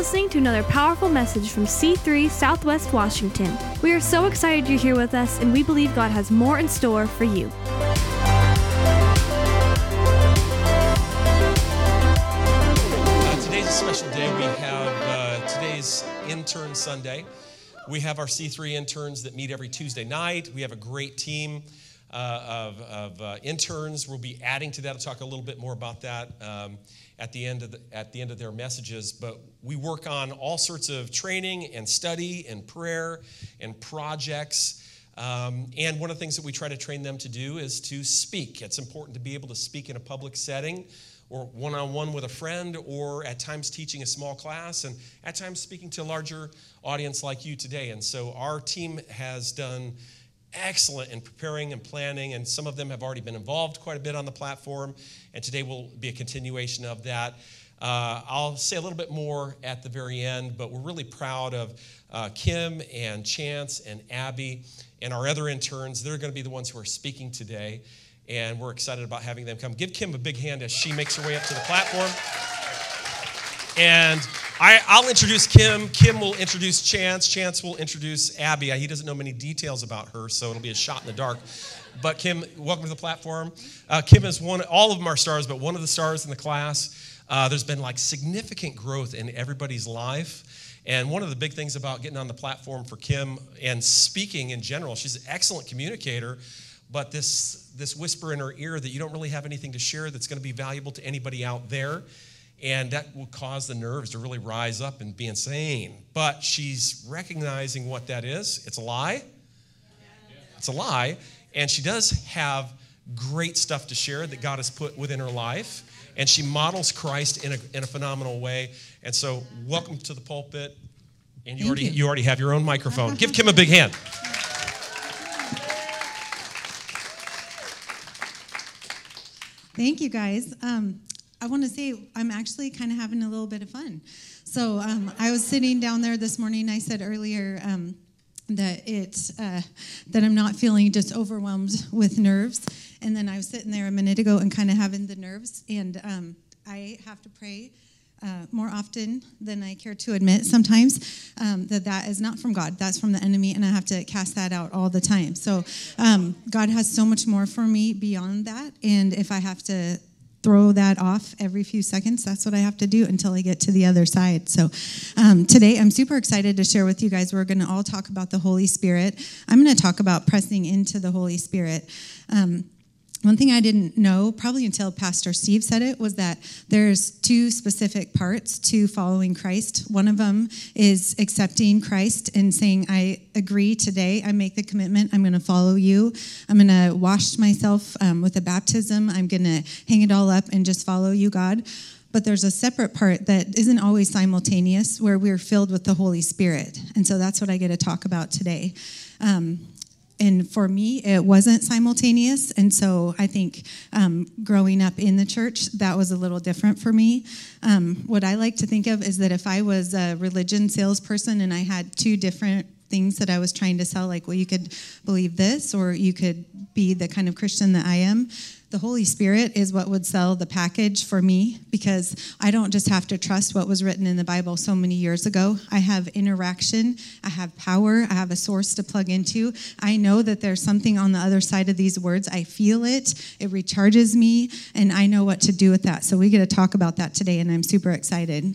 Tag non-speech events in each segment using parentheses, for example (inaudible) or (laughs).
listening to another powerful message from C3 Southwest Washington. We are so excited you're here with us, and we believe God has more in store for you. Uh, today's a special day. We have uh, today's Intern Sunday. We have our C3 interns that meet every Tuesday night. We have a great team uh, of, of uh, interns. We'll be adding to that. I'll talk a little bit more about that um, at the end of the, at the end of their messages. But we work on all sorts of training and study and prayer and projects. Um, and one of the things that we try to train them to do is to speak. It's important to be able to speak in a public setting or one on one with a friend, or at times teaching a small class, and at times speaking to a larger audience like you today. And so our team has done excellent in preparing and planning, and some of them have already been involved quite a bit on the platform, and today will be a continuation of that. Uh, I'll say a little bit more at the very end, but we're really proud of uh, Kim and Chance and Abby and our other interns. They're going to be the ones who are speaking today and we're excited about having them come. Give Kim a big hand as she makes her way up to the platform. And I, will introduce Kim. Kim will introduce Chance. Chance will introduce Abby. He doesn't know many details about her, so it'll be a shot in the dark. But Kim, welcome to the platform. Uh, Kim is one. All of them are stars, but one of the stars in the class. Uh, there's been like significant growth in everybody's life. And one of the big things about getting on the platform for Kim and speaking in general, she's an excellent communicator but this, this whisper in her ear that you don't really have anything to share that's going to be valuable to anybody out there. And that will cause the nerves to really rise up and be insane. But she's recognizing what that is. It's a lie. It's a lie. And she does have great stuff to share that God has put within her life. And she models Christ in a, in a phenomenal way. And so, welcome to the pulpit. And you already, you. you already have your own microphone. Give Kim a big hand. Thank you, guys. Um, I want to say I'm actually kind of having a little bit of fun. So um, I was sitting down there this morning. I said earlier um, that it's uh, that I'm not feeling just overwhelmed with nerves, and then I was sitting there a minute ago and kind of having the nerves, and um, I have to pray uh, more often than I care to admit sometimes um, that that is not from God. That's from the enemy, and I have to cast that out all the time. So um, God has so much more for me beyond that, and if I have to throw that off every few seconds. That's what I have to do until I get to the other side. So, um, today I'm super excited to share with you guys. We're going to all talk about the Holy Spirit. I'm going to talk about pressing into the Holy Spirit. Um, one thing I didn't know, probably until Pastor Steve said it, was that there's two specific parts to following Christ. One of them is accepting Christ and saying, I agree today, I make the commitment, I'm going to follow you. I'm going to wash myself um, with a baptism, I'm going to hang it all up and just follow you, God. But there's a separate part that isn't always simultaneous where we're filled with the Holy Spirit. And so that's what I get to talk about today. Um, and for me, it wasn't simultaneous. And so I think um, growing up in the church, that was a little different for me. Um, what I like to think of is that if I was a religion salesperson and I had two different things that I was trying to sell, like, well, you could believe this, or you could be the kind of Christian that I am the Holy Spirit is what would sell the package for me because I don't just have to trust what was written in the Bible so many years ago. I have interaction, I have power, I have a source to plug into. I know that there's something on the other side of these words. I feel it, it recharges me, and I know what to do with that. So we get to talk about that today, and I'm super excited.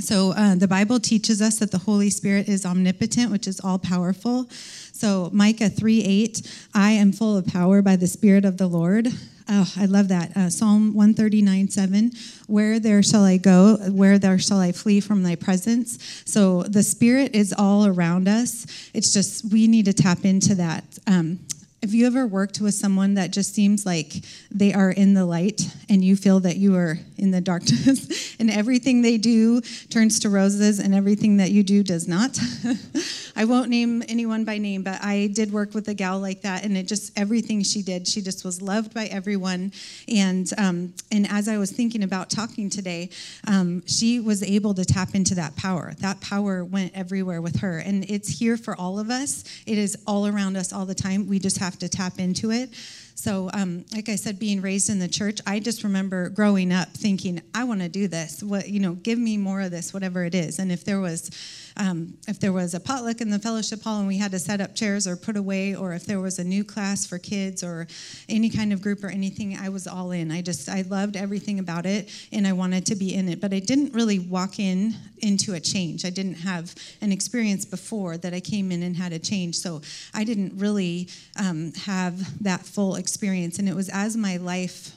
So, uh, the Bible teaches us that the Holy Spirit is omnipotent, which is all powerful. So, Micah 3 8, I am full of power by the Spirit of the Lord. Oh, I love that. Uh, Psalm 139 7. Where there shall I go? Where there shall I flee from thy presence? So the Spirit is all around us. It's just we need to tap into that. Um, have you ever worked with someone that just seems like they are in the light and you feel that you are in the darkness (laughs) and everything they do turns to roses and everything that you do does not? (laughs) I won't name anyone by name, but I did work with a gal like that and it just everything she did, she just was loved by everyone. And um, and as I was thinking about talking today, um, she was able to tap into that power. That power went everywhere with her, and it's here for all of us. It is all around us all the time. We just have have to tap into it. So, um, like I said, being raised in the church, I just remember growing up thinking, I want to do this. What you know, give me more of this, whatever it is. And if there was um, if there was a potluck in the fellowship hall and we had to set up chairs or put away, or if there was a new class for kids or any kind of group or anything, I was all in. I just, I loved everything about it and I wanted to be in it. But I didn't really walk in into a change. I didn't have an experience before that I came in and had a change. So I didn't really um, have that full experience. And it was as my life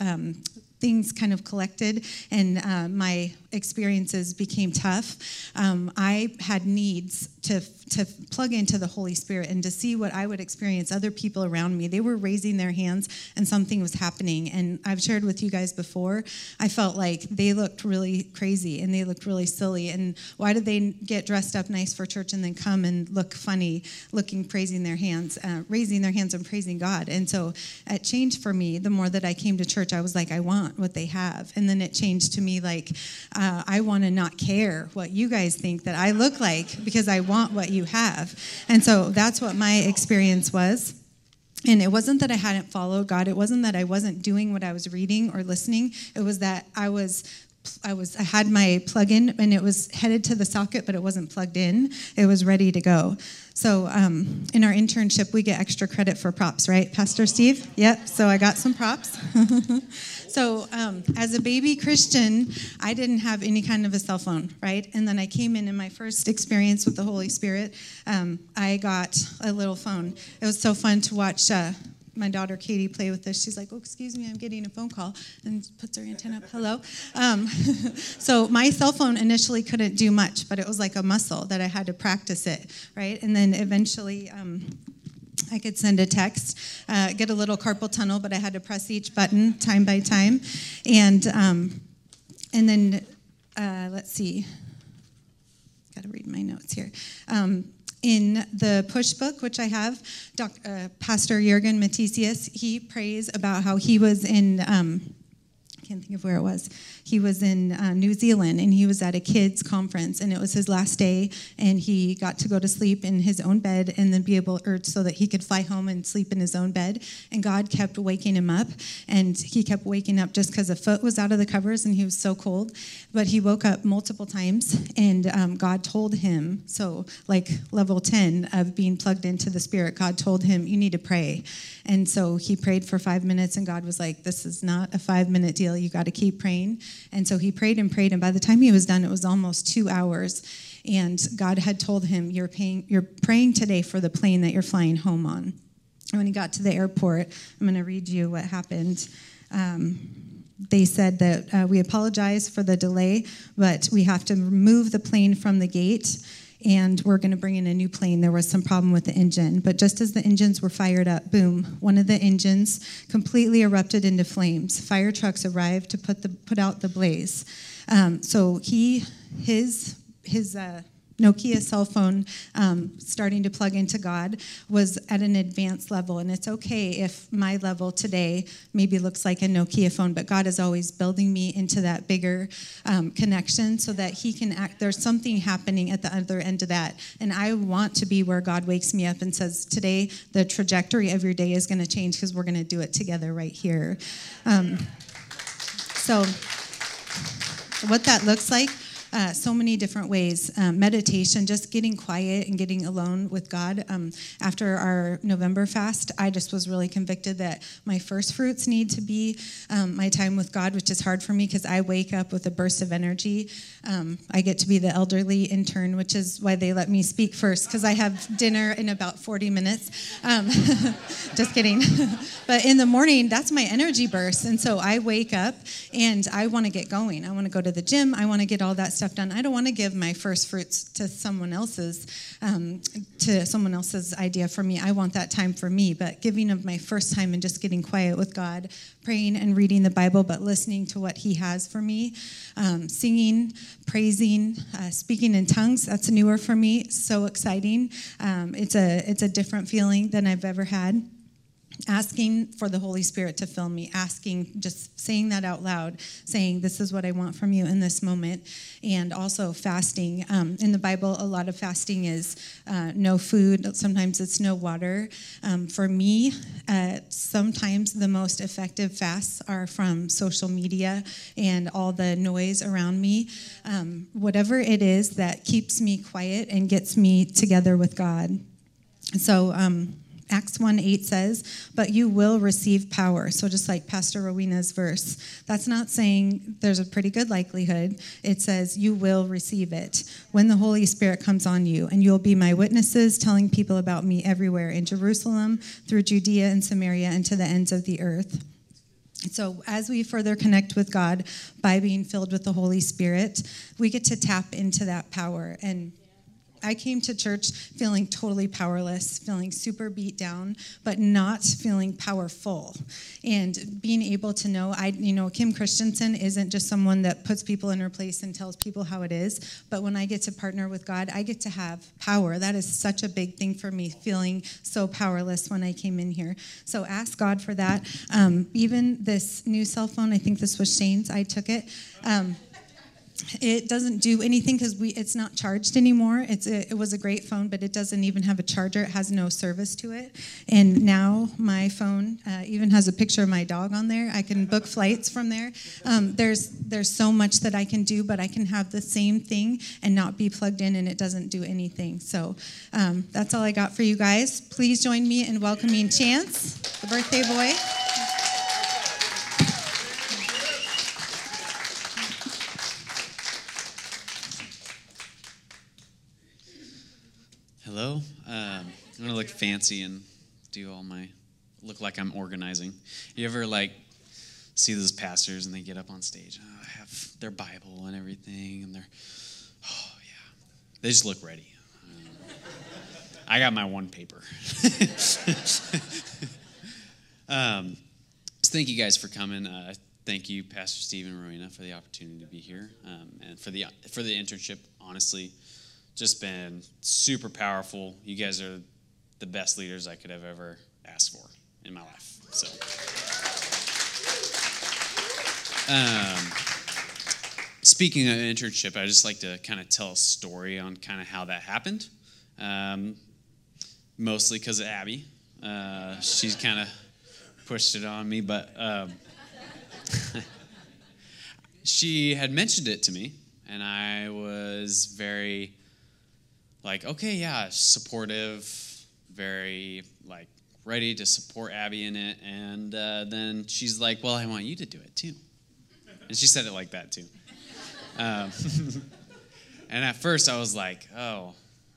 um, things kind of collected and uh, my experiences became tough, um, I had needs to, to plug into the Holy Spirit and to see what I would experience other people around me. They were raising their hands and something was happening. And I've shared with you guys before, I felt like they looked really crazy and they looked really silly. And why did they get dressed up nice for church and then come and look funny, looking, praising their hands, uh, raising their hands and praising God? And so it changed for me the more that I came to church. I was like, I want what they have. And then it changed to me like, uh, I want to not care what you guys think that I look like because I want what you have. And so that's what my experience was. And it wasn't that I hadn't followed God. It wasn't that I wasn't doing what I was reading or listening. It was that I was I was I had my plug-in and it was headed to the socket, but it wasn't plugged in. It was ready to go. So um, in our internship, we get extra credit for props, right, Pastor Steve? Yep. So I got some props. (laughs) so um, as a baby Christian, I didn't have any kind of a cell phone, right? And then I came in in my first experience with the Holy Spirit. Um, I got a little phone. It was so fun to watch. Uh, my daughter Katie play with this. She's like, "Oh, excuse me, I'm getting a phone call," and puts her antenna up. Hello. Um, (laughs) so my cell phone initially couldn't do much, but it was like a muscle that I had to practice it, right? And then eventually. Um, I could send a text, uh, get a little carpal tunnel, but I had to press each button time by time, and um, and then uh, let's see. Got to read my notes here. Um, in the push book, which I have, Doc, uh, Pastor Jurgen Matthesius, he prays about how he was in, um, can't think of where it was. He was in uh, New Zealand and he was at a kids conference and it was his last day and he got to go to sleep in his own bed and then be able or so that he could fly home and sleep in his own bed. And God kept waking him up and he kept waking up just because a foot was out of the covers and he was so cold. But he woke up multiple times and um, God told him so like level 10 of being plugged into the spirit God told him you need to pray. And so he prayed for five minutes and God was like this is not a five minute deal you got to keep praying and so he prayed and prayed, and by the time he was done, it was almost two hours. And God had told him, You're, paying, you're praying today for the plane that you're flying home on. And when he got to the airport, I'm going to read you what happened. Um, they said that uh, we apologize for the delay, but we have to remove the plane from the gate and we're going to bring in a new plane. There was some problem with the engine, but just as the engines were fired up, boom, one of the engines completely erupted into flames. Fire trucks arrived to put the put out the blaze. Um, so he his his uh, Nokia cell phone um, starting to plug into God was at an advanced level. And it's okay if my level today maybe looks like a Nokia phone, but God is always building me into that bigger um, connection so that He can act. There's something happening at the other end of that. And I want to be where God wakes me up and says, Today, the trajectory of your day is going to change because we're going to do it together right here. Um, so, what that looks like uh, so many different ways. Um, meditation, just getting quiet and getting alone with God. Um, after our November fast, I just was really convicted that my first fruits need to be um, my time with God, which is hard for me because I wake up with a burst of energy. Um, I get to be the elderly intern, which is why they let me speak first because I have dinner in about 40 minutes. Um, (laughs) just kidding. (laughs) but in the morning, that's my energy burst. And so I wake up and I want to get going. I want to go to the gym. I want to get all that stuff stuff done. I don't want to give my first fruits to someone else's, um, to someone else's idea for me. I want that time for me. But giving of my first time and just getting quiet with God, praying and reading the Bible, but listening to what He has for me, um, singing, praising, uh, speaking in tongues. That's newer for me. So exciting. Um, it's a it's a different feeling than I've ever had. Asking for the Holy Spirit to fill me, asking, just saying that out loud, saying, This is what I want from you in this moment. And also fasting. Um, in the Bible, a lot of fasting is uh, no food, sometimes it's no water. Um, for me, uh, sometimes the most effective fasts are from social media and all the noise around me. Um, whatever it is that keeps me quiet and gets me together with God. So, um, Acts 1 8 says, but you will receive power. So, just like Pastor Rowena's verse, that's not saying there's a pretty good likelihood. It says, you will receive it when the Holy Spirit comes on you, and you'll be my witnesses, telling people about me everywhere in Jerusalem, through Judea and Samaria, and to the ends of the earth. So, as we further connect with God by being filled with the Holy Spirit, we get to tap into that power. And I came to church feeling totally powerless, feeling super beat down, but not feeling powerful. And being able to know, I, you know, Kim Christensen isn't just someone that puts people in her place and tells people how it is, but when I get to partner with God, I get to have power. That is such a big thing for me, feeling so powerless when I came in here. So ask God for that. Um, even this new cell phone, I think this was Shane's, I took it. Um, it doesn't do anything because we it's not charged anymore. It's a, it was a great phone but it doesn't even have a charger. It has no service to it. And now my phone uh, even has a picture of my dog on there. I can book flights from there. Um, there's there's so much that i can do but i can have the same thing and not be plugged in and it doesn't do anything. So um, that's all i got for you guys. Please join me in welcoming chance the birthday boy Hello. Um, I'm gonna look fancy and do all my look like I'm organizing. You ever like see those pastors and they get up on stage, oh, have their Bible and everything, and they're oh yeah, they just look ready. Um, I got my one paper. (laughs) um, so thank you guys for coming. Uh, thank you, Pastor Stephen Rowena, for the opportunity to be here um, and for the for the internship. Honestly just been super powerful. You guys are the best leaders I could have ever asked for in my life. So, um, speaking of internship, I just like to kind of tell a story on kind of how that happened. Um, mostly because of Abby. Uh, she's kind of pushed it on me, but um, (laughs) she had mentioned it to me, and I was very like, okay, yeah, supportive, very like ready to support Abby in it. And uh, then she's like, well, I want you to do it too. And she said it like that too. Um, (laughs) and at first I was like, oh,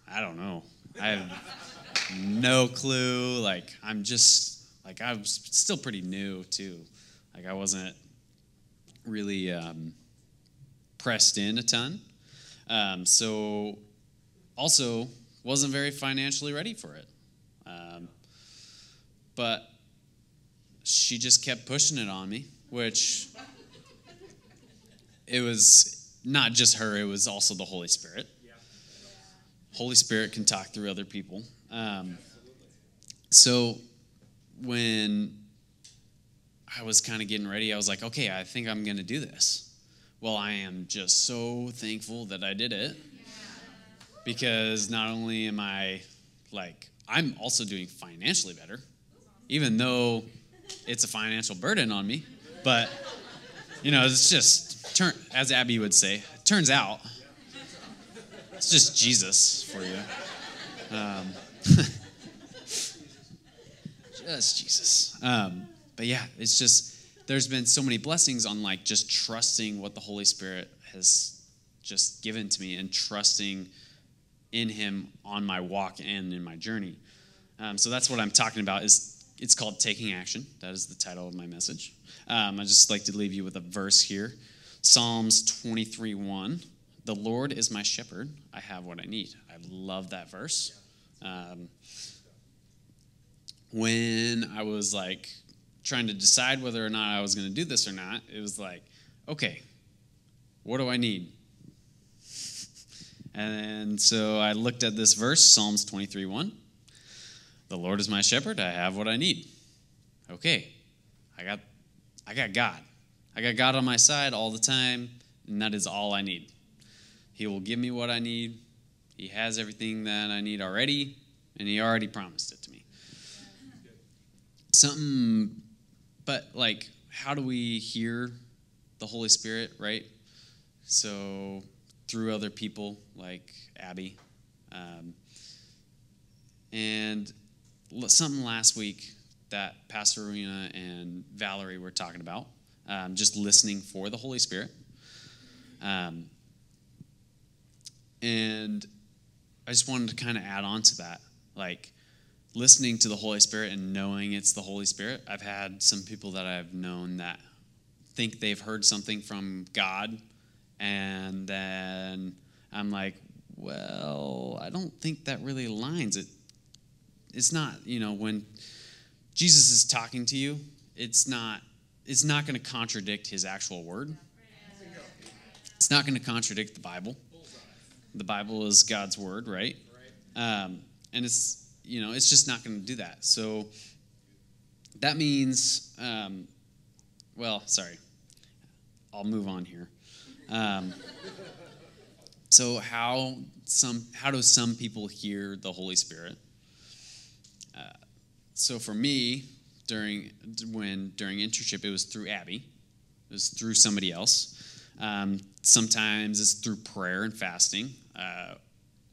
I don't know. I have no clue. Like, I'm just, like, I was still pretty new too. Like, I wasn't really um, pressed in a ton. Um, so also wasn't very financially ready for it. Um, but she just kept pushing it on me, which it was not just her, it was also the Holy Spirit. Holy Spirit can talk through other people. Um, so when I was kind of getting ready, I was like, okay, I think I'm going to do this. Well, I am just so thankful that I did it because not only am I like, I'm also doing financially better, even though it's a financial burden on me. But, you know, it's just, turn, as Abby would say, turns out it's just Jesus for you. Um, (laughs) just Jesus. Um, but yeah, it's just, there's been so many blessings on like just trusting what the Holy Spirit has just given to me and trusting in him on my walk and in my journey. Um, so that's what I'm talking about. Is it's called taking action. That is the title of my message. Um, I just like to leave you with a verse here, Psalms 23 1. The Lord is my shepherd. I have what I need. I love that verse. Um, when I was like trying to decide whether or not I was going to do this or not, it was like, okay, what do I need? And so I looked at this verse, Psalms 23 1. The Lord is my shepherd, I have what I need. okay, I got, I got God. I got God on my side all the time, and that is all I need. He will give me what I need. He has everything that I need already, and He already promised it to me. Something, but like, how do we hear the Holy Spirit, right? So, through other people like Abby. Um, and something last week that Pastor Rowena and Valerie were talking about, um, just listening for the Holy Spirit. Um, and I just wanted to kind of add on to that. Like, listening to the Holy Spirit and knowing it's the Holy Spirit. I've had some people that I've known that think they've heard something from God, and then I'm like, well, I don't think that really aligns. It, it's not, you know, when Jesus is talking to you, it's not, it's not going to contradict his actual word. It's not going to contradict the Bible. The Bible is God's word, right? Um, and it's, you know, it's just not going to do that. So that means, um, well, sorry, I'll move on here. Um, so how some how do some people hear the Holy Spirit? Uh, so for me, during when during internship, it was through Abby. It was through somebody else. Um, sometimes it's through prayer and fasting. Uh,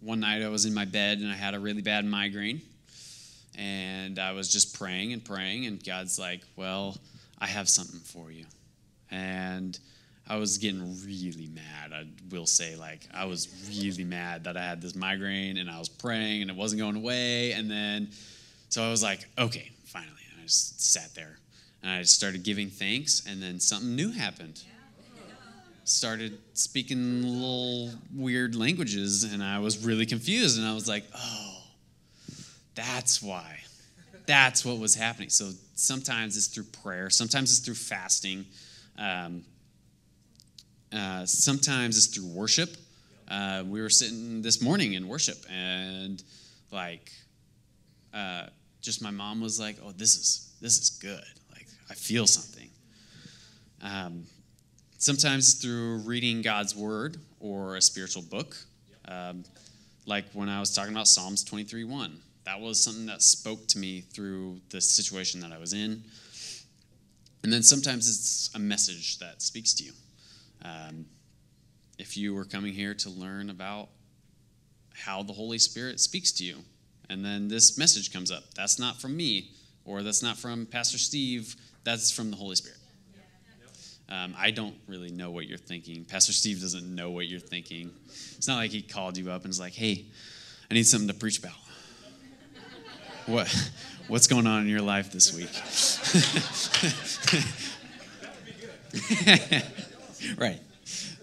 one night I was in my bed and I had a really bad migraine, and I was just praying and praying, and God's like, "Well, I have something for you," and I was getting really mad. I will say, like, I was really mad that I had this migraine and I was praying and it wasn't going away. And then, so I was like, okay, finally. And I just sat there and I just started giving thanks. And then something new happened. Started speaking little weird languages and I was really confused. And I was like, oh, that's why. That's what was happening. So sometimes it's through prayer, sometimes it's through fasting. Um, uh, sometimes it's through worship. Uh, we were sitting this morning in worship, and like, uh, just my mom was like, "Oh, this is this is good. Like, I feel something." Um, sometimes it's through reading God's word or a spiritual book. Um, like when I was talking about Psalms 23 1. That was something that spoke to me through the situation that I was in. And then sometimes it's a message that speaks to you. Um, if you were coming here to learn about how the Holy Spirit speaks to you, and then this message comes up, that's not from me, or that's not from Pastor Steve, that's from the Holy Spirit. Um, I don't really know what you're thinking. Pastor Steve doesn't know what you're thinking. It's not like he called you up and was like, hey, I need something to preach about. what, what's going on in your life this week? (laughs) (laughs) right.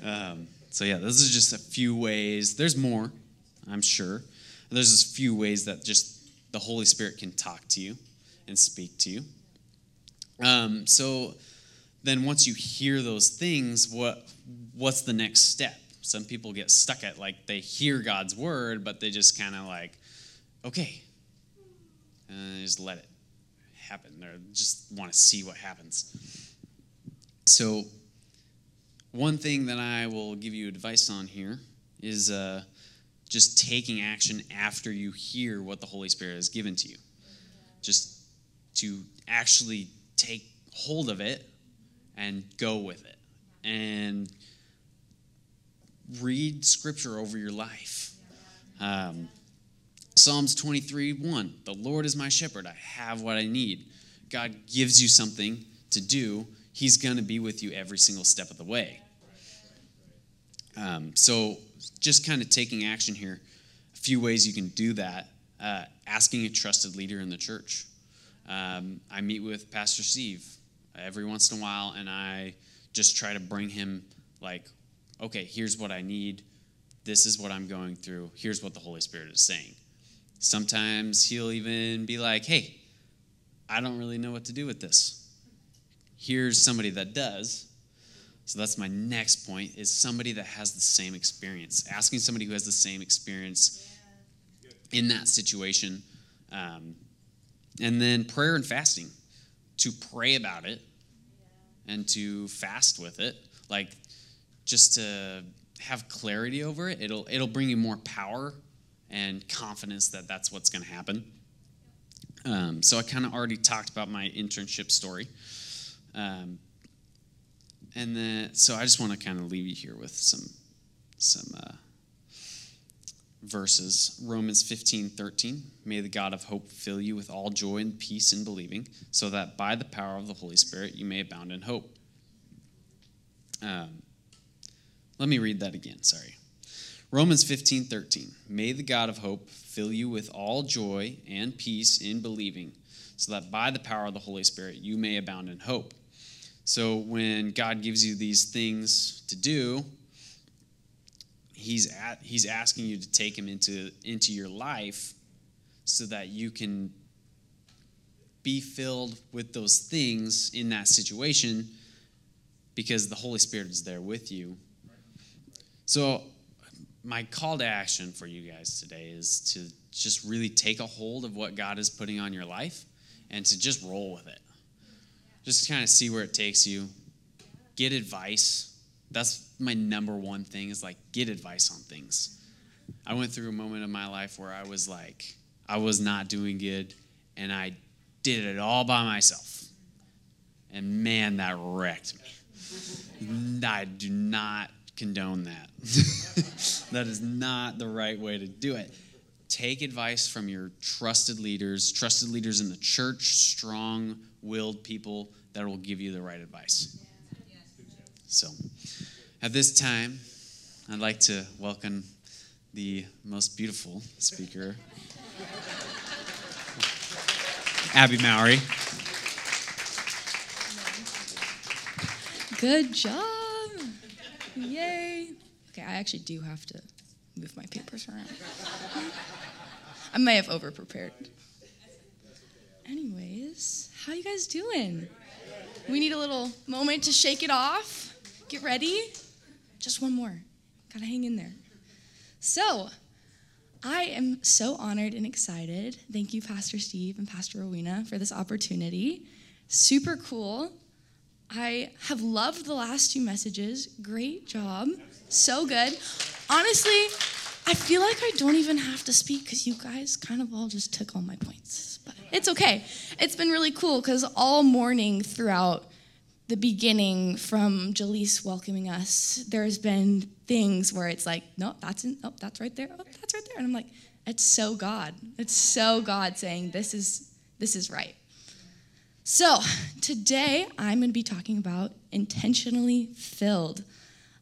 Um, so, yeah, those are just a few ways. There's more, I'm sure. There's just a few ways that just the Holy Spirit can talk to you and speak to you. Um, so, then once you hear those things, what what's the next step? Some people get stuck at like they hear God's word, but they just kind of like, okay, and just let it happen. They just want to see what happens. So one thing that I will give you advice on here is uh, just taking action after you hear what the Holy Spirit has given to you. Just to actually take hold of it and go with it. And read scripture over your life. Um, Psalms 23 1 The Lord is my shepherd. I have what I need. God gives you something to do He's going to be with you every single step of the way. Um, so, just kind of taking action here, a few ways you can do that. Uh, asking a trusted leader in the church. Um, I meet with Pastor Steve every once in a while, and I just try to bring him, like, okay, here's what I need. This is what I'm going through. Here's what the Holy Spirit is saying. Sometimes he'll even be like, hey, I don't really know what to do with this here's somebody that does. So that's my next point is somebody that has the same experience. Asking somebody who has the same experience in that situation. Um, and then prayer and fasting. to pray about it and to fast with it. Like just to have clarity over it. It'll it'll bring you more power and confidence that that's what's going to happen. Um, so I kind of already talked about my internship story. Um, and then, so I just want to kind of leave you here with some some uh, verses. Romans 15, 13. May the God of hope fill you with all joy and peace in believing, so that by the power of the Holy Spirit you may abound in hope. Um, let me read that again, sorry. Romans 15, 13. May the God of hope fill you with all joy and peace in believing, so that by the power of the Holy Spirit you may abound in hope. So when God gives you these things to do, he's at, he's asking you to take him into into your life so that you can be filled with those things in that situation because the Holy Spirit is there with you. So my call to action for you guys today is to just really take a hold of what God is putting on your life and to just roll with it. Just kind of see where it takes you. Get advice. That's my number one thing is like get advice on things. I went through a moment of my life where I was like I was not doing good and I did it all by myself. And man, that wrecked me. I do not condone that. (laughs) that is not the right way to do it. Take advice from your trusted leaders, trusted leaders in the church, strong willed people that will give you the right advice. So, at this time, I'd like to welcome the most beautiful speaker, Abby Mowry. Good job. Yay. Okay, I actually do have to move my papers around. I may have over prepared. Anyways, how you guys doing? We need a little moment to shake it off. Get ready. Just one more. Gotta hang in there. So, I am so honored and excited. Thank you, Pastor Steve and Pastor Rowena, for this opportunity. Super cool. I have loved the last two messages. Great job. So good. Honestly, I feel like I don't even have to speak because you guys kind of all just took all my points. But it's okay. It's been really cool because all morning throughout the beginning from Jaleese welcoming us, there's been things where it's like, no, that's in, oh, that's right there, oh, that's right there, and I'm like, it's so God. It's so God saying this is this is right. So today I'm going to be talking about intentionally filled.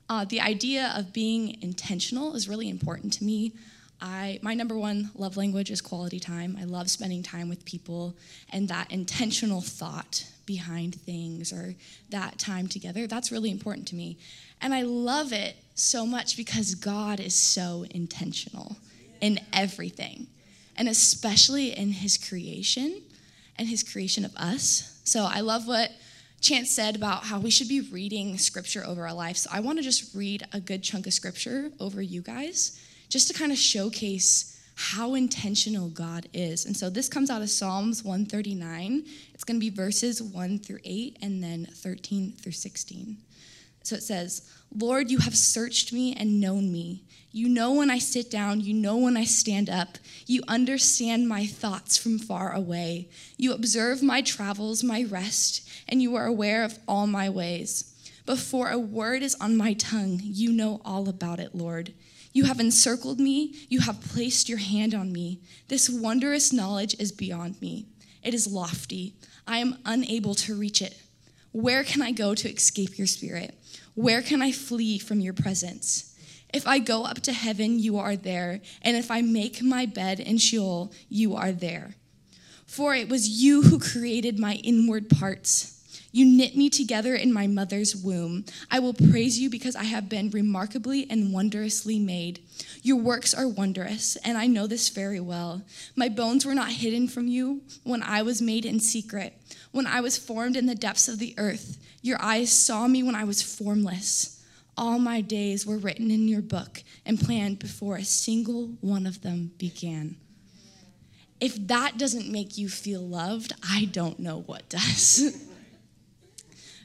Uh, the idea of being intentional is really important to me. I, my number one love language is quality time. I love spending time with people and that intentional thought behind things or that time together. That's really important to me. And I love it so much because God is so intentional in everything, and especially in His creation and His creation of us. So I love what Chance said about how we should be reading scripture over our life. So I want to just read a good chunk of scripture over you guys, just to kind of showcase how intentional God is. And so this comes out of Psalms 139. It's going to be verses 1 through 8 and then 13 through 16. So it says, Lord, you have searched me and known me. You know when I sit down, you know when I stand up. You understand my thoughts from far away. You observe my travels, my rest, and you are aware of all my ways. Before a word is on my tongue, you know all about it, Lord. You have encircled me, you have placed your hand on me. This wondrous knowledge is beyond me. It is lofty. I am unable to reach it. Where can I go to escape your spirit? Where can I flee from your presence? If I go up to heaven, you are there. And if I make my bed in Sheol, you are there. For it was you who created my inward parts. You knit me together in my mother's womb. I will praise you because I have been remarkably and wondrously made. Your works are wondrous, and I know this very well. My bones were not hidden from you when I was made in secret, when I was formed in the depths of the earth. Your eyes saw me when I was formless. All my days were written in your book and planned before a single one of them began. if that doesn't make you feel loved, I don't know what does. (laughs)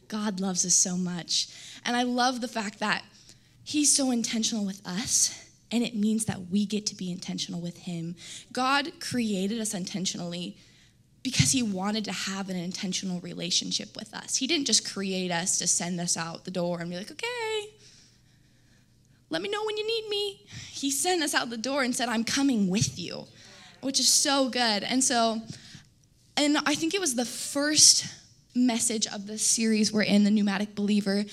God loves us so much. And I love the fact that He's so intentional with us, and it means that we get to be intentional with Him. God created us intentionally because He wanted to have an intentional relationship with us. He didn't just create us to send us out the door and be like, okay, let me know when you need me. He sent us out the door and said, I'm coming with you, which is so good. And so, and I think it was the first message of this series we're in, the Pneumatic Believer.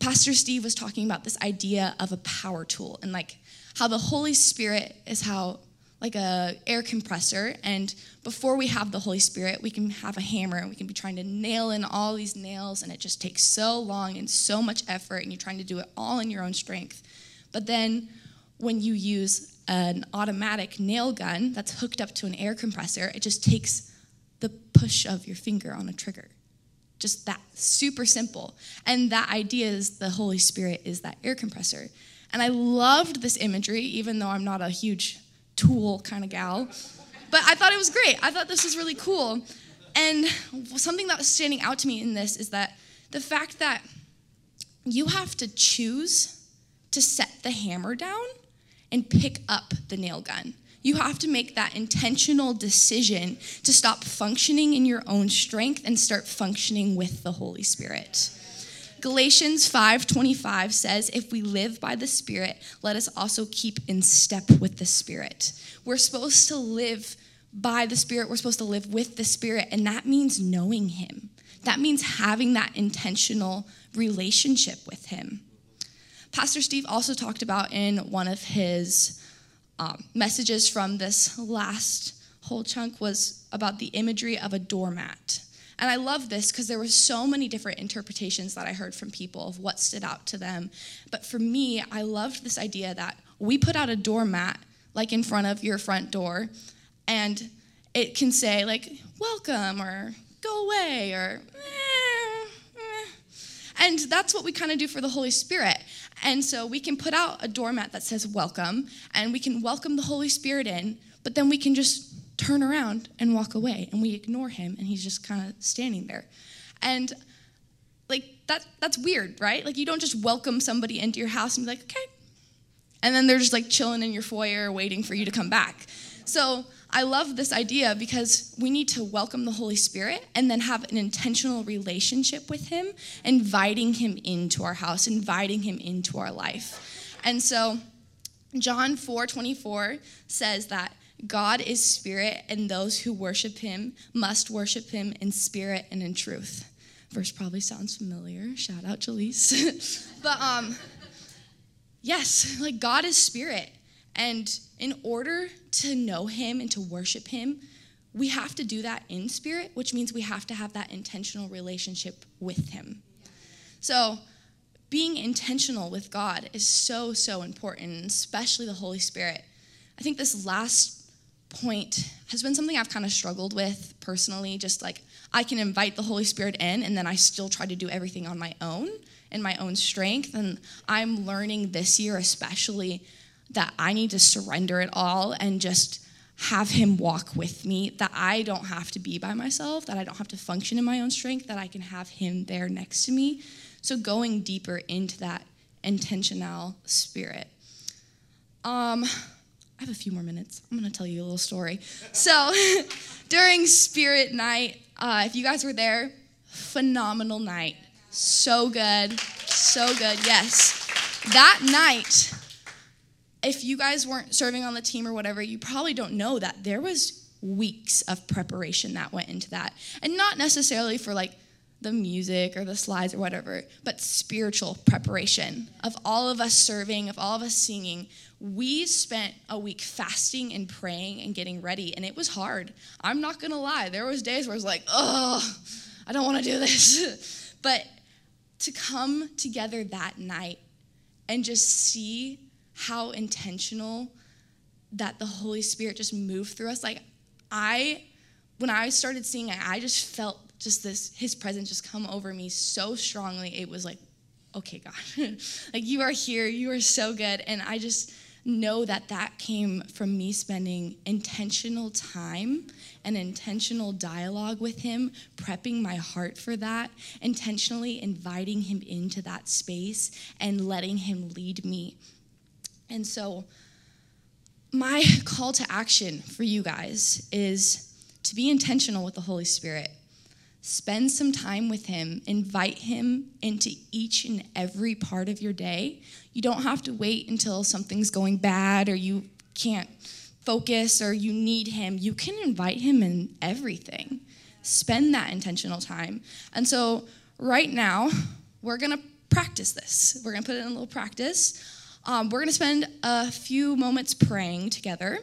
Pastor Steve was talking about this idea of a power tool and like how the Holy Spirit is how like a air compressor and before we have the holy spirit we can have a hammer and we can be trying to nail in all these nails and it just takes so long and so much effort and you're trying to do it all in your own strength but then when you use an automatic nail gun that's hooked up to an air compressor it just takes the push of your finger on a trigger just that super simple and that idea is the holy spirit is that air compressor and i loved this imagery even though i'm not a huge tool kind of gal. But I thought it was great. I thought this was really cool. And something that was standing out to me in this is that the fact that you have to choose to set the hammer down and pick up the nail gun. You have to make that intentional decision to stop functioning in your own strength and start functioning with the Holy Spirit. Galatians 5:25 says, "If we live by the Spirit, let us also keep in step with the Spirit." We're supposed to live by the Spirit. We're supposed to live with the Spirit, and that means knowing him. That means having that intentional relationship with him. Pastor Steve also talked about in one of his um, messages from this last whole chunk was about the imagery of a doormat. And I love this because there were so many different interpretations that I heard from people of what stood out to them. But for me, I loved this idea that we put out a doormat like in front of your front door and it can say like welcome or go away or eh, eh. and that's what we kind of do for the holy spirit and so we can put out a doormat that says welcome and we can welcome the holy spirit in but then we can just turn around and walk away and we ignore him and he's just kind of standing there. And like that that's weird right? Like you don't just welcome somebody into your house and be like okay. And then they're just like chilling in your foyer waiting for you to come back. So i love this idea because we need to welcome the holy spirit and then have an intentional relationship with him inviting him into our house inviting him into our life and so john 4 24 says that God is spirit, and those who worship him must worship him in spirit and in truth. Verse probably sounds familiar. Shout out Jaleese. (laughs) but um yes, like God is spirit. And in order to know him and to worship him, we have to do that in spirit, which means we have to have that intentional relationship with him. So, being intentional with God is so, so important, especially the Holy Spirit. I think this last point has been something I've kind of struggled with personally. Just like I can invite the Holy Spirit in, and then I still try to do everything on my own in my own strength. And I'm learning this year, especially, that I need to surrender it all and just have Him walk with me, that I don't have to be by myself, that I don't have to function in my own strength, that I can have Him there next to me. So going deeper into that intentional spirit. Um, I have a few more minutes. I'm going to tell you a little story. So, (laughs) during Spirit Night, uh, if you guys were there, phenomenal night. So good. So good. Yes. That night, if you guys weren't serving on the team or whatever, you probably don't know that there was weeks of preparation that went into that. And not necessarily for like the music or the slides or whatever, but spiritual preparation of all of us serving, of all of us singing. We spent a week fasting and praying and getting ready, and it was hard. I'm not gonna lie. There was days where I was like, oh, I don't want to do this. (laughs) but to come together that night and just see how intentional that the Holy Spirit just moved through us. Like I when I started seeing it, I just felt just this his presence just come over me so strongly it was like okay god (laughs) like you are here you are so good and i just know that that came from me spending intentional time and intentional dialogue with him, prepping my heart for that, intentionally inviting him into that space and letting him lead me. And so, my call to action for you guys is to be intentional with the Holy Spirit. Spend some time with Him. Invite Him into each and every part of your day. You don't have to wait until something's going bad or you can't focus or you need Him. You can invite Him in everything. Spend that intentional time. And so, right now, we're to practice this. We're to put it in a little practice. Um, we're going to spend a few moments praying together.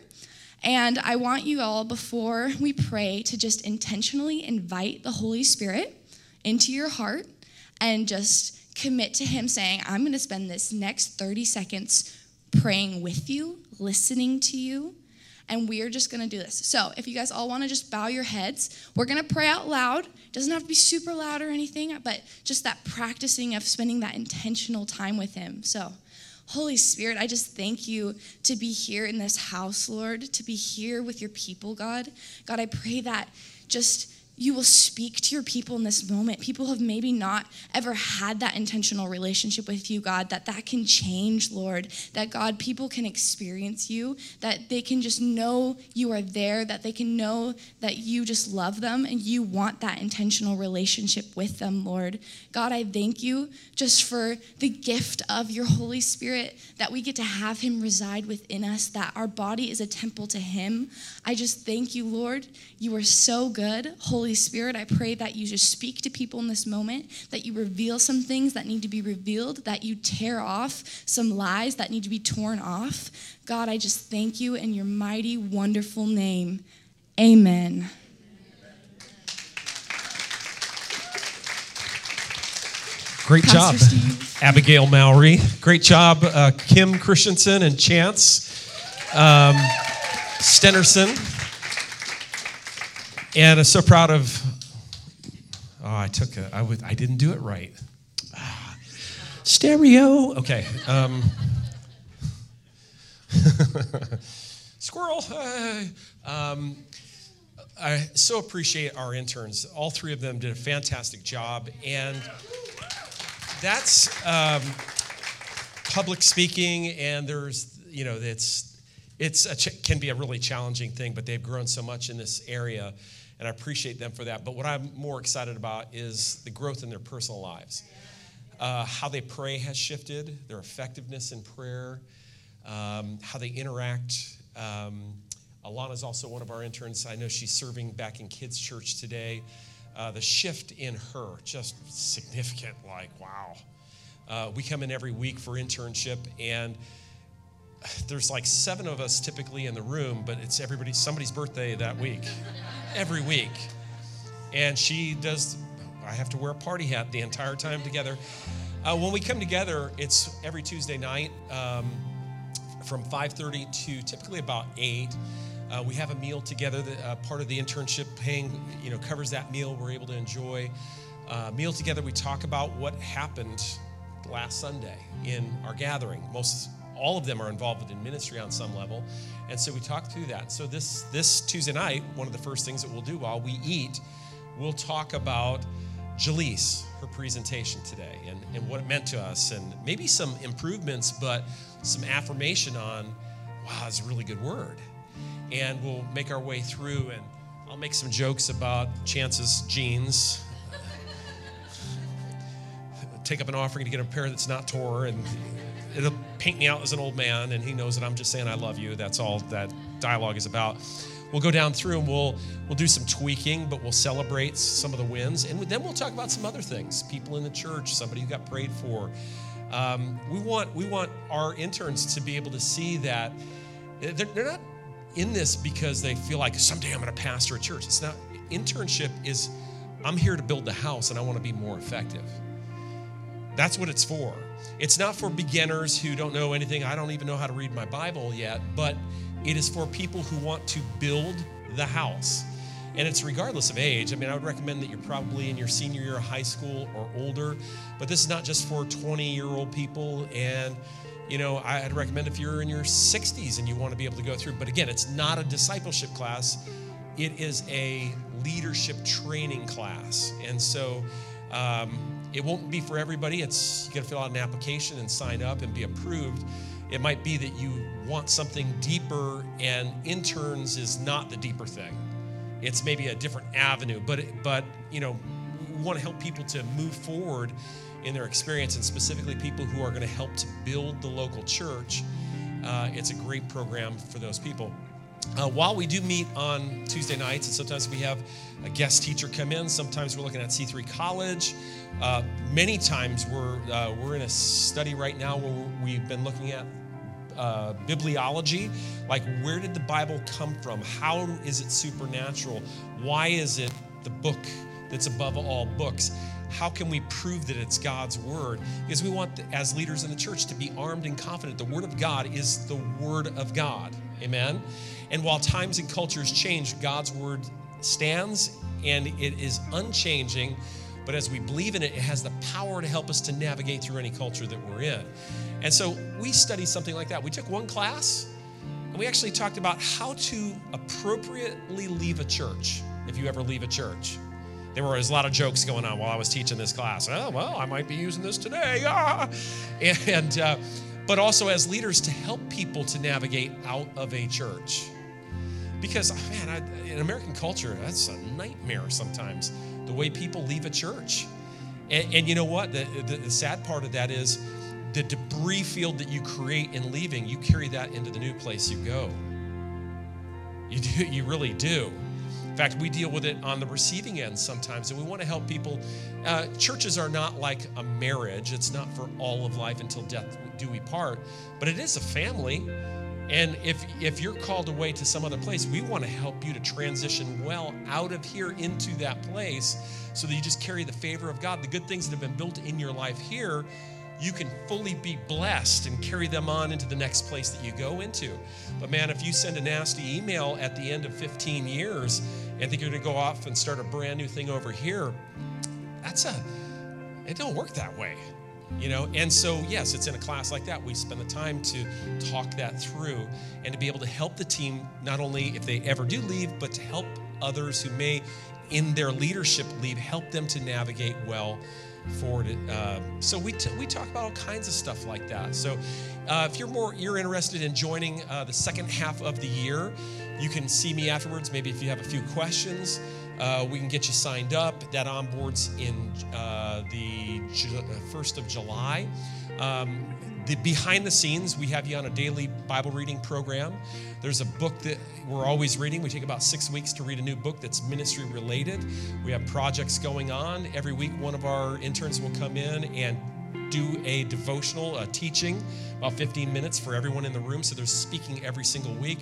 And I want you all, before we pray, to just intentionally invite the Holy Spirit into your heart and just commit to Him saying, I'm going to spend this next 30 seconds praying with you, listening to you. And we are just gonna do this. So, if you guys all wanna just bow your heads, we're gonna pray out loud. It doesn't have to be super loud or anything, but just that practicing of spending that intentional time with Him. So, Holy Spirit, I just thank you to be here in this house, Lord, to be here with your people, God. God, I pray that just you will speak to your people in this moment. People have maybe not ever had that intentional relationship with you god that that can change lord. That god people can experience you that they can just know you are there that they can know that you just love them and you want that intentional relationship with them lord. God i thank you just for the gift of your holy spirit that we get to have him reside within us that our body is a temple to him. I just thank you lord. You are so good. Holy Holy Spirit, I pray that you just speak to people in this moment, that you reveal some things that need to be revealed, that you tear off some lies that need to be torn off. God, I just thank you in your mighty, wonderful name. Amen. Great Pastor job, Steve. Abigail Mowry. Great job, uh, Kim Christensen and Chance um, Stenerson. And I'm so proud of. Oh, I took a. I would. I didn't do it right. Ah, stereo. Okay. Um, (laughs) squirrel. Um, I so appreciate our interns. All three of them did a fantastic job, and that's um, public speaking. And there's, you know, it's it's ch- can be a really challenging thing, but they've grown so much in this area and I appreciate them for that. But what I'm more excited about is the growth in their personal lives. Uh, how they pray has shifted, their effectiveness in prayer, um, how they interact. Um, Alana is also one of our interns. I know she's serving back in kids' church today. Uh, the shift in her, just significant, like, wow. Uh, we come in every week for internship, and there's like seven of us typically in the room, but it's everybody somebody's birthday that week, every week. And she does. I have to wear a party hat the entire time together. Uh, when we come together, it's every Tuesday night um, from 5:30 to typically about eight. Uh, we have a meal together. That uh, part of the internship paying, you know, covers that meal. We're able to enjoy uh, meal together. We talk about what happened last Sunday in our gathering. Most all of them are involved in ministry on some level. And so we talk through that. So this this Tuesday night, one of the first things that we'll do while we eat, we'll talk about Jaleese, her presentation today, and, and what it meant to us, and maybe some improvements, but some affirmation on, wow, that's a really good word. And we'll make our way through, and I'll make some jokes about Chance's jeans. (laughs) Take up an offering to get a pair that's not tore, and it'll paint me out as an old man, and he knows that I'm just saying I love you. That's all that dialogue is about. We'll go down through and we'll we'll do some tweaking, but we'll celebrate some of the wins, and then we'll talk about some other things. People in the church, somebody who got prayed for. Um, we want we want our interns to be able to see that they're, they're not in this because they feel like someday I'm going to pastor a church. It's not. Internship is I'm here to build the house, and I want to be more effective. That's what it's for. It's not for beginners who don't know anything. I don't even know how to read my Bible yet, but it is for people who want to build the house. And it's regardless of age. I mean, I would recommend that you're probably in your senior year of high school or older, but this is not just for 20 year old people. And you know, I'd recommend if you're in your 60s and you want to be able to go through. But again, it's not a discipleship class, it is a leadership training class. And so um, it won't be for everybody. It's you got to fill out an application and sign up and be approved. It might be that you want something deeper, and interns is not the deeper thing. It's maybe a different avenue, but but you know, we want to help people to move forward in their experience, and specifically people who are going to help to build the local church. Uh, it's a great program for those people. Uh, while we do meet on Tuesday nights, and sometimes we have a guest teacher come in, sometimes we're looking at C3 College. Uh, many times we're uh, we're in a study right now where we've been looking at uh, bibliology, like where did the Bible come from? How is it supernatural? Why is it the book that's above all books? How can we prove that it's God's word? Because we want, as leaders in the church, to be armed and confident. The word of God is the word of God. Amen. And while times and cultures change, God's word stands and it is unchanging. But as we believe in it, it has the power to help us to navigate through any culture that we're in. And so we studied something like that. We took one class and we actually talked about how to appropriately leave a church if you ever leave a church. There were a lot of jokes going on while I was teaching this class. Oh, well, I might be using this today. Ah. (laughs) And, uh, but also as leaders to help people to navigate out of a church. Because, man, I, in American culture, that's a nightmare sometimes, the way people leave a church. And, and you know what? The, the, the sad part of that is the debris field that you create in leaving, you carry that into the new place you go. You do, you really do. In fact, we deal with it on the receiving end sometimes, and we want to help people. Uh, churches are not like a marriage, it's not for all of life until death do we part, but it is a family. And if, if you're called away to some other place, we want to help you to transition well out of here into that place so that you just carry the favor of God. The good things that have been built in your life here, you can fully be blessed and carry them on into the next place that you go into. But man, if you send a nasty email at the end of 15 years and think you're going to go off and start a brand new thing over here, that's a, it don't work that way you know and so yes it's in a class like that we spend the time to talk that through and to be able to help the team not only if they ever do leave but to help others who may in their leadership leave help them to navigate well forward uh, so we, t- we talk about all kinds of stuff like that so uh, if you're more you're interested in joining uh, the second half of the year you can see me afterwards maybe if you have a few questions uh, we can get you signed up. That onboards in uh, the 1st uh, of July. Um, the behind the scenes, we have you on a daily Bible reading program. There's a book that we're always reading. We take about six weeks to read a new book that's ministry related. We have projects going on. Every week, one of our interns will come in and do a devotional, a teaching, about 15 minutes for everyone in the room. So there's speaking every single week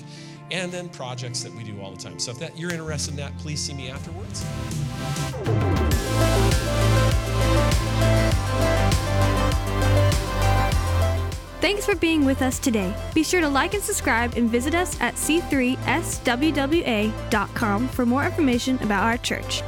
and then projects that we do all the time. So if that you're interested in that, please see me afterwards. Thanks for being with us today. Be sure to like and subscribe and visit us at c3swwa.com for more information about our church.